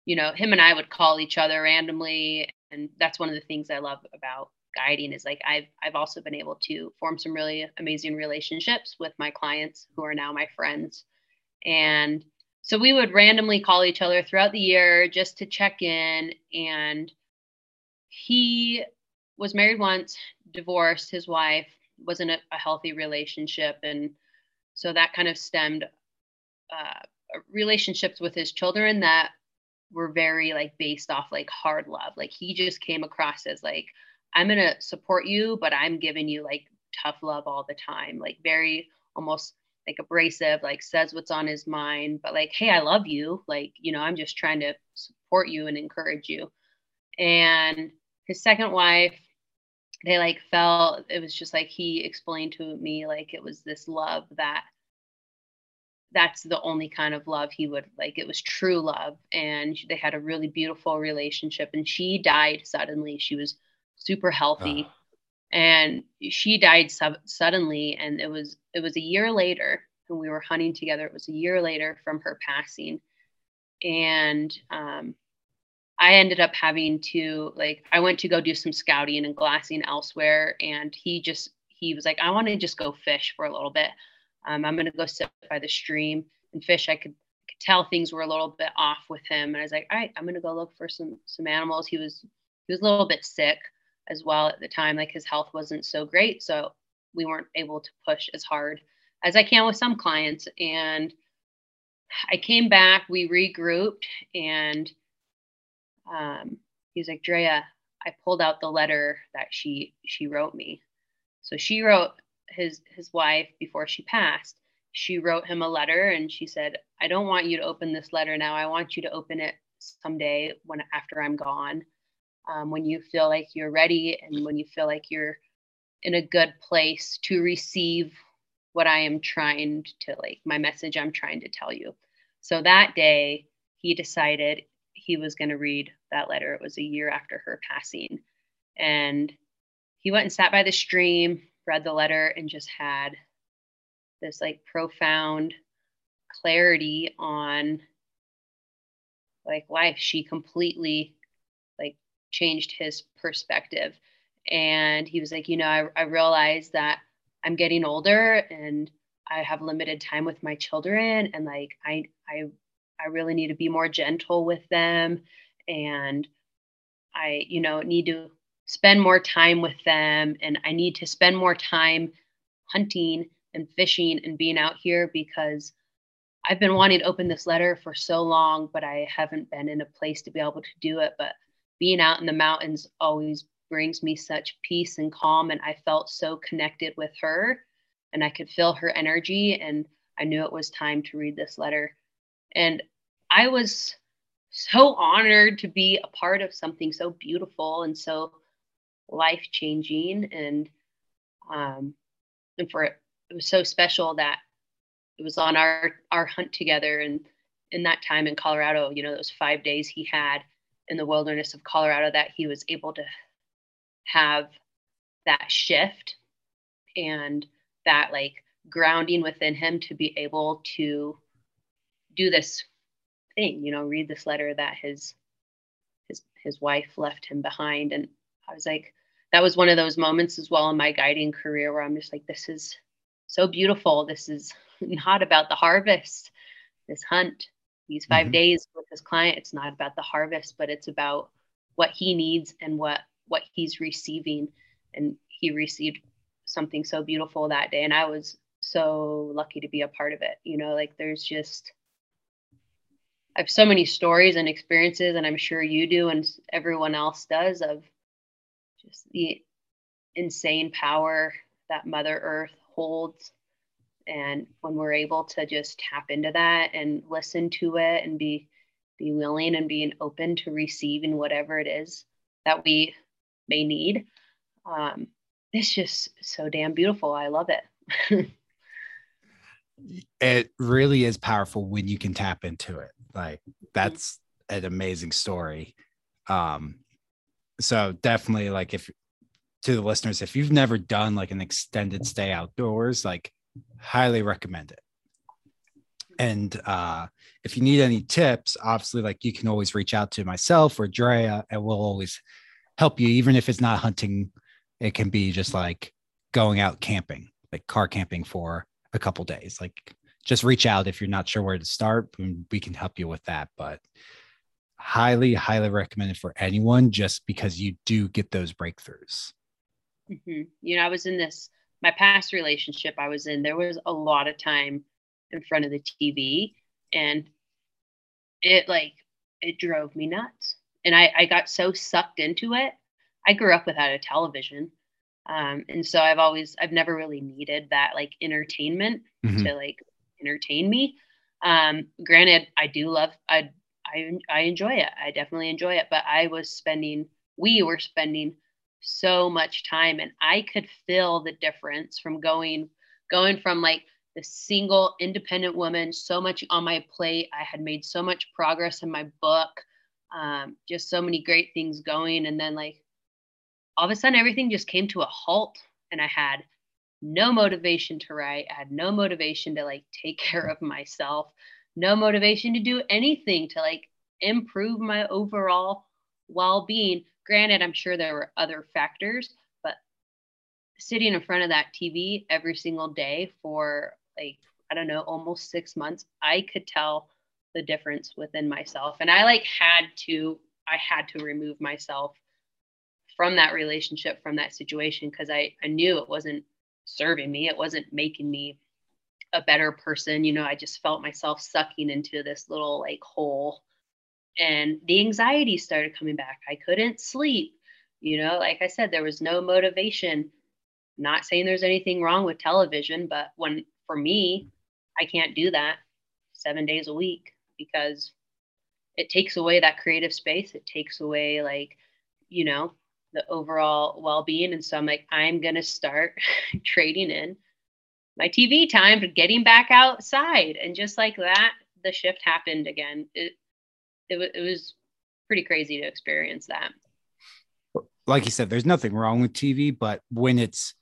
you know, him and I would call each other randomly. And that's one of the things I love about guiding is like I've I've also been able to form some really amazing relationships with my clients who are now my friends. And so we would randomly call each other throughout the year just to check in and he was married once, divorced, his wife wasn't a, a healthy relationship and so that kind of stemmed uh, relationships with his children that were very like based off like hard love like he just came across as like I'm to support you, but I'm giving you like tough love all the time, like very almost like abrasive, like says what's on his mind, but like, hey, I love you. Like, you know, I'm just trying to support you and encourage you. And his second wife, they like felt it was just like he explained to me like it was this love that that's the only kind of love he would like it was true love and they had a really beautiful relationship and she died suddenly she was super healthy. And she died su- suddenly, and it was it was a year later when we were hunting together. It was a year later from her passing, and um, I ended up having to like I went to go do some scouting and glassing elsewhere, and he just he was like, I want to just go fish for a little bit. Um, I'm gonna go sit by the stream and fish. I could, could tell things were a little bit off with him, and I was like, all right, I'm gonna go look for some some animals. He was he was a little bit sick, as well at the time. Like his health wasn't so great. So we weren't able to push as hard as I can with some clients. And I came back, we regrouped, and um, he was like, Drea, I pulled out the letter that she she wrote me. So she wrote his his wife before she passed. She wrote him a letter and she said, I don't want you to open this letter now. I want you to open it someday when after I'm gone. Um, when you feel like you're ready and when you feel like you're in a good place to receive what I am trying to like my message I'm trying to tell you. So that day he decided he was going to read that letter. It was a year after her passing. And he went and sat by the stream, read the letter, and just had this like profound clarity on like life. She completely like changed his perspective. And he was like, you know, I, I realized that I'm getting older and I have limited time with my children and like I I I really need to be more gentle with them and I you know need to spend more time with them and I need to spend more time hunting and fishing and being out here because I've been wanting to open this letter for so long, but I haven't been in a place to be able to do it. But being out in the mountains always brings me such peace and calm. And I felt so connected with her and I could feel her energy. And I knew it was time to read this letter. And I was so honored to be a part of something so beautiful and so life changing. And, um, and for it, it was so special that it was on our, our hunt together. And in that time in Colorado, you know, those five days he had in the wilderness of Colorado that he was able to have that shift and that like grounding within him to be able to do this thing you know read this letter that his his his wife left him behind and i was like that was one of those moments as well in my guiding career where i'm just like this is so beautiful. This is not about the harvest. This hunt these 5 mm-hmm. days with this client it's not about the harvest but it's about what he needs and what what he's receiving. And he received something so beautiful that day and i was so lucky to be a part of it you know like there's just i have so many stories and experiences and i'm sure you do and everyone else does of just the insane power that mother earth holds and when we're able to just tap into that and listen to it and be be willing and being open to receiving whatever it is that we may need. Um, it's just so damn beautiful. I love it. [LAUGHS] it really is powerful when you can tap into it. Like that's an amazing story. Um, so definitely like if to the listeners, if you've never done like an extended stay outdoors, like highly recommend it. And uh, if you need any tips, obviously, like you can always reach out to myself or Drea, and we'll always help you, even if it's not hunting. It can be just like going out camping, like car camping for a couple days. Like just reach out if you're not sure where to start, and we can help you with that. But highly, highly recommended for anyone just because you do get those breakthroughs. Mm-hmm. You know, I was in this, my past relationship I was in, there was a lot of time in front of the TV and it like, it drove me nuts and I, I got so sucked into it. I grew up without a television. Um, and so I've always, I've never really needed that like entertainment mm-hmm. to like entertain me. Um, granted, I do love, I, I, I enjoy it. I definitely enjoy it, but I was spending, we were spending so much time and I could feel the difference from going, going from like the single independent woman, so much on my plate. I had made so much progress in my book um, just so many great things going. And then, like, all of a sudden, everything just came to a halt, and I had no motivation to write. I had no motivation to like take [LAUGHS] care of myself, no motivation to do anything to like improve my overall well being. Granted, I'm sure there were other factors, but sitting in front of that TV every single day for like, I don't know, almost six months, I could tell the difference within myself and i like had to i had to remove myself from that relationship from that situation because i i knew it wasn't serving me it wasn't making me a better person you know i just felt myself sucking into this little like hole and the anxiety started coming back i couldn't sleep you know like i said there was no motivation not saying there's anything wrong with television but when for me i can't do that seven days a week because it takes away that creative space. It takes away like, you know, the overall well-being. And so I'm like, I'm gonna start [LAUGHS] trading in my TV time for getting back outside. And just like that, the shift happened again. It it, it was pretty crazy to experience that. Like you said, there's nothing wrong with TV, but when it's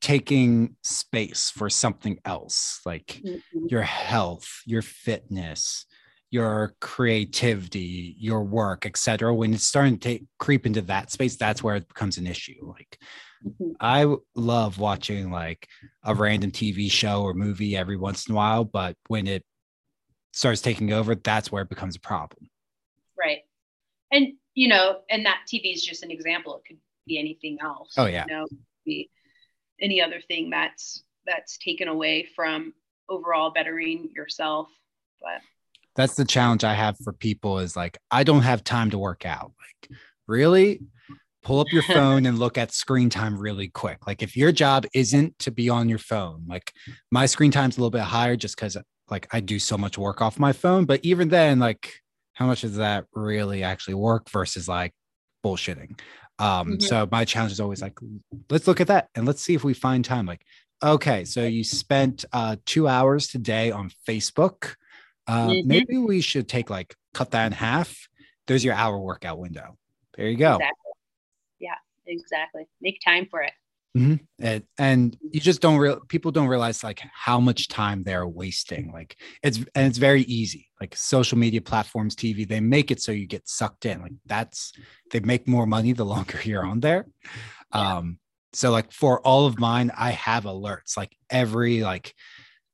taking space for something else, like mm-hmm. your health, your fitness, your creativity, your work, etc. When it's starting to take, creep into that space, that's where it becomes an issue. Like, mm-hmm. I love watching like a random TV show or movie every once in a while, but when it starts taking over, that's where it becomes a problem. Right. And you know, and that TV is just an example. It could be anything else. Oh yeah. You know, be any other thing that's that's taken away from overall bettering yourself. But that's the challenge I have for people is like, I don't have time to work out. Like, really? Pull up your phone and look [LAUGHS] at screen time really quick. Like, if your job isn't to be on your phone, like my screen time's a little bit higher just because like I do so much work off my phone. But even then, like, how much does that really actually work versus like bullshitting? Um, mm-hmm. so my challenge is always like, let's look at that and let's see if we find time. Like, okay, so you spent uh two hours today on Facebook uh, mm-hmm. Maybe we should take like cut that in half. There's your hour workout window. There you go. Exactly. Exactly. Make time for it. Mm-hmm. And, and you just don't real people don't realize like how much time they're wasting. Like it's and it's very easy. Like social media platforms, TV, they make it so you get sucked in. Like that's they make more money the [LAUGHS] longer you're on there. Yeah. Um, so like for all of mine, I have alerts like every like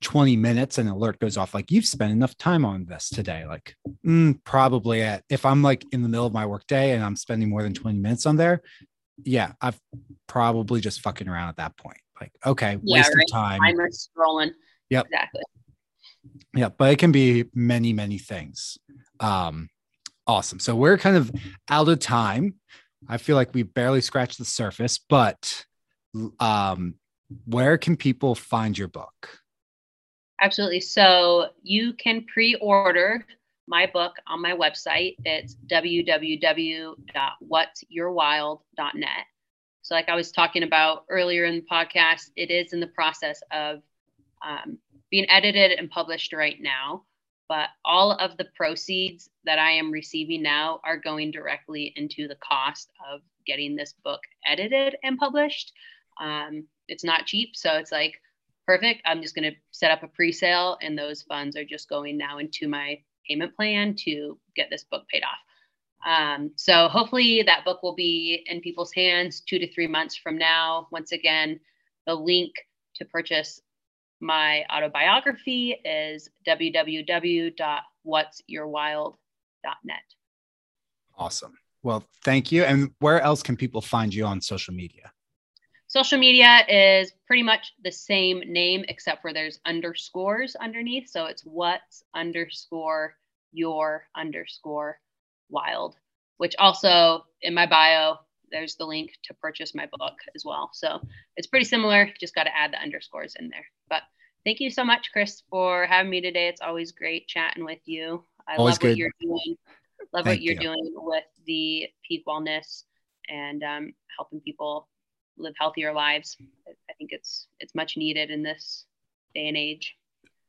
20 minutes an alert goes off like you've spent enough time on this today like mm, probably at if i'm like in the middle of my workday and i'm spending more than 20 minutes on there yeah i've probably just fucking around at that point. Like okay yeah, waste right. of time. I'm scrolling. Yep. Exactly. Yeah but it can be many many things. Um awesome. So we're kind of out of time. I feel like we barely scratched the surface but um where can people find your book? Absolutely. So you can pre order my book on my website. It's www.whatsyourwild.net. So, like I was talking about earlier in the podcast, it is in the process of um, being edited and published right now. But all of the proceeds that I am receiving now are going directly into the cost of getting this book edited and published. Um, it's not cheap. So, it's like perfect. I'm just going to set up a pre-sale and those funds are just going now into my payment plan to get this book paid off. Um, so hopefully that book will be in people's hands two to three months from now. Once again, the link to purchase my autobiography is www.whatsyourwild.net. Awesome. Well, thank you. And where else can people find you on social media? Social media is pretty much the same name, except for there's underscores underneath. So it's what's underscore your underscore wild, which also in my bio, there's the link to purchase my book as well. So it's pretty similar, just got to add the underscores in there. But thank you so much, Chris, for having me today. It's always great chatting with you. I always love good. what you're doing. Love thank what you're you. doing with the peak wellness and um, helping people live healthier lives. I think it's it's much needed in this day and age.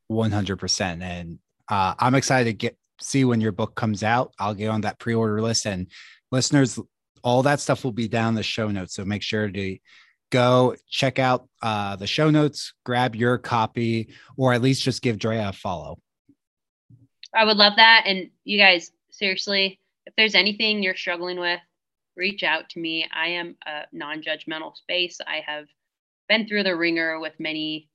One hundred percent, and uh, I'm excited to get see when your book comes out. I'll get on that pre-order list, and listeners, all that stuff will be down the show notes. So make sure to go check out uh, the show notes, grab your copy, or at least just give Drea a follow. I would love that, and you guys, seriously, if there's anything you're struggling with reach out to me. I am a non judgmental space. I have been through the ringer with many,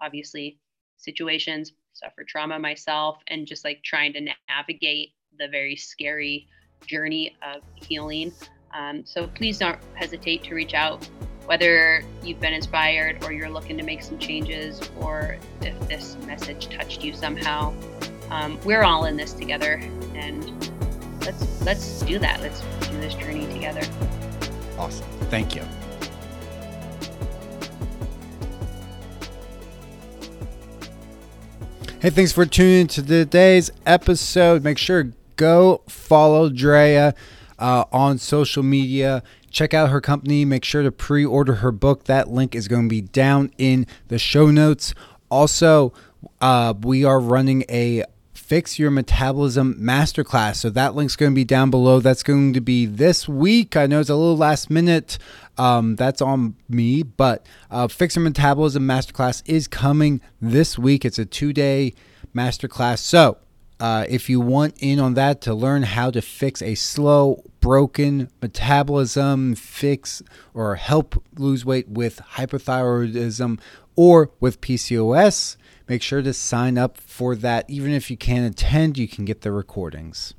obviously, situations, suffered trauma myself, and just like trying to navigate the very scary journey of healing. Um, so please don't hesitate to reach out, whether you've been inspired or you're looking to make some changes, or if this message touched you somehow. Um, we're all in this together, and let's let's do that. Let's do this journey together. Awesome. Thank you. Hey, thanks for tuning in to today's episode. Make sure go follow Drea uh, on social media. Check out her company. Make sure to pre order her book. That link is going to be down in the show notes. Also, uh, we are running a Fix Your Metabolism Masterclass. So that link's going to be down below. That's going to be this week. I know it's a little last minute. Um, that's on me, but uh, Fix Your Metabolism Masterclass is coming this week. It's a two day masterclass. So uh, if you want in on that to learn how to fix a slow, broken metabolism, fix or help lose weight with hypothyroidism or with PCOS, make sure to sign up for that. Even if you can't attend, you can get the recordings.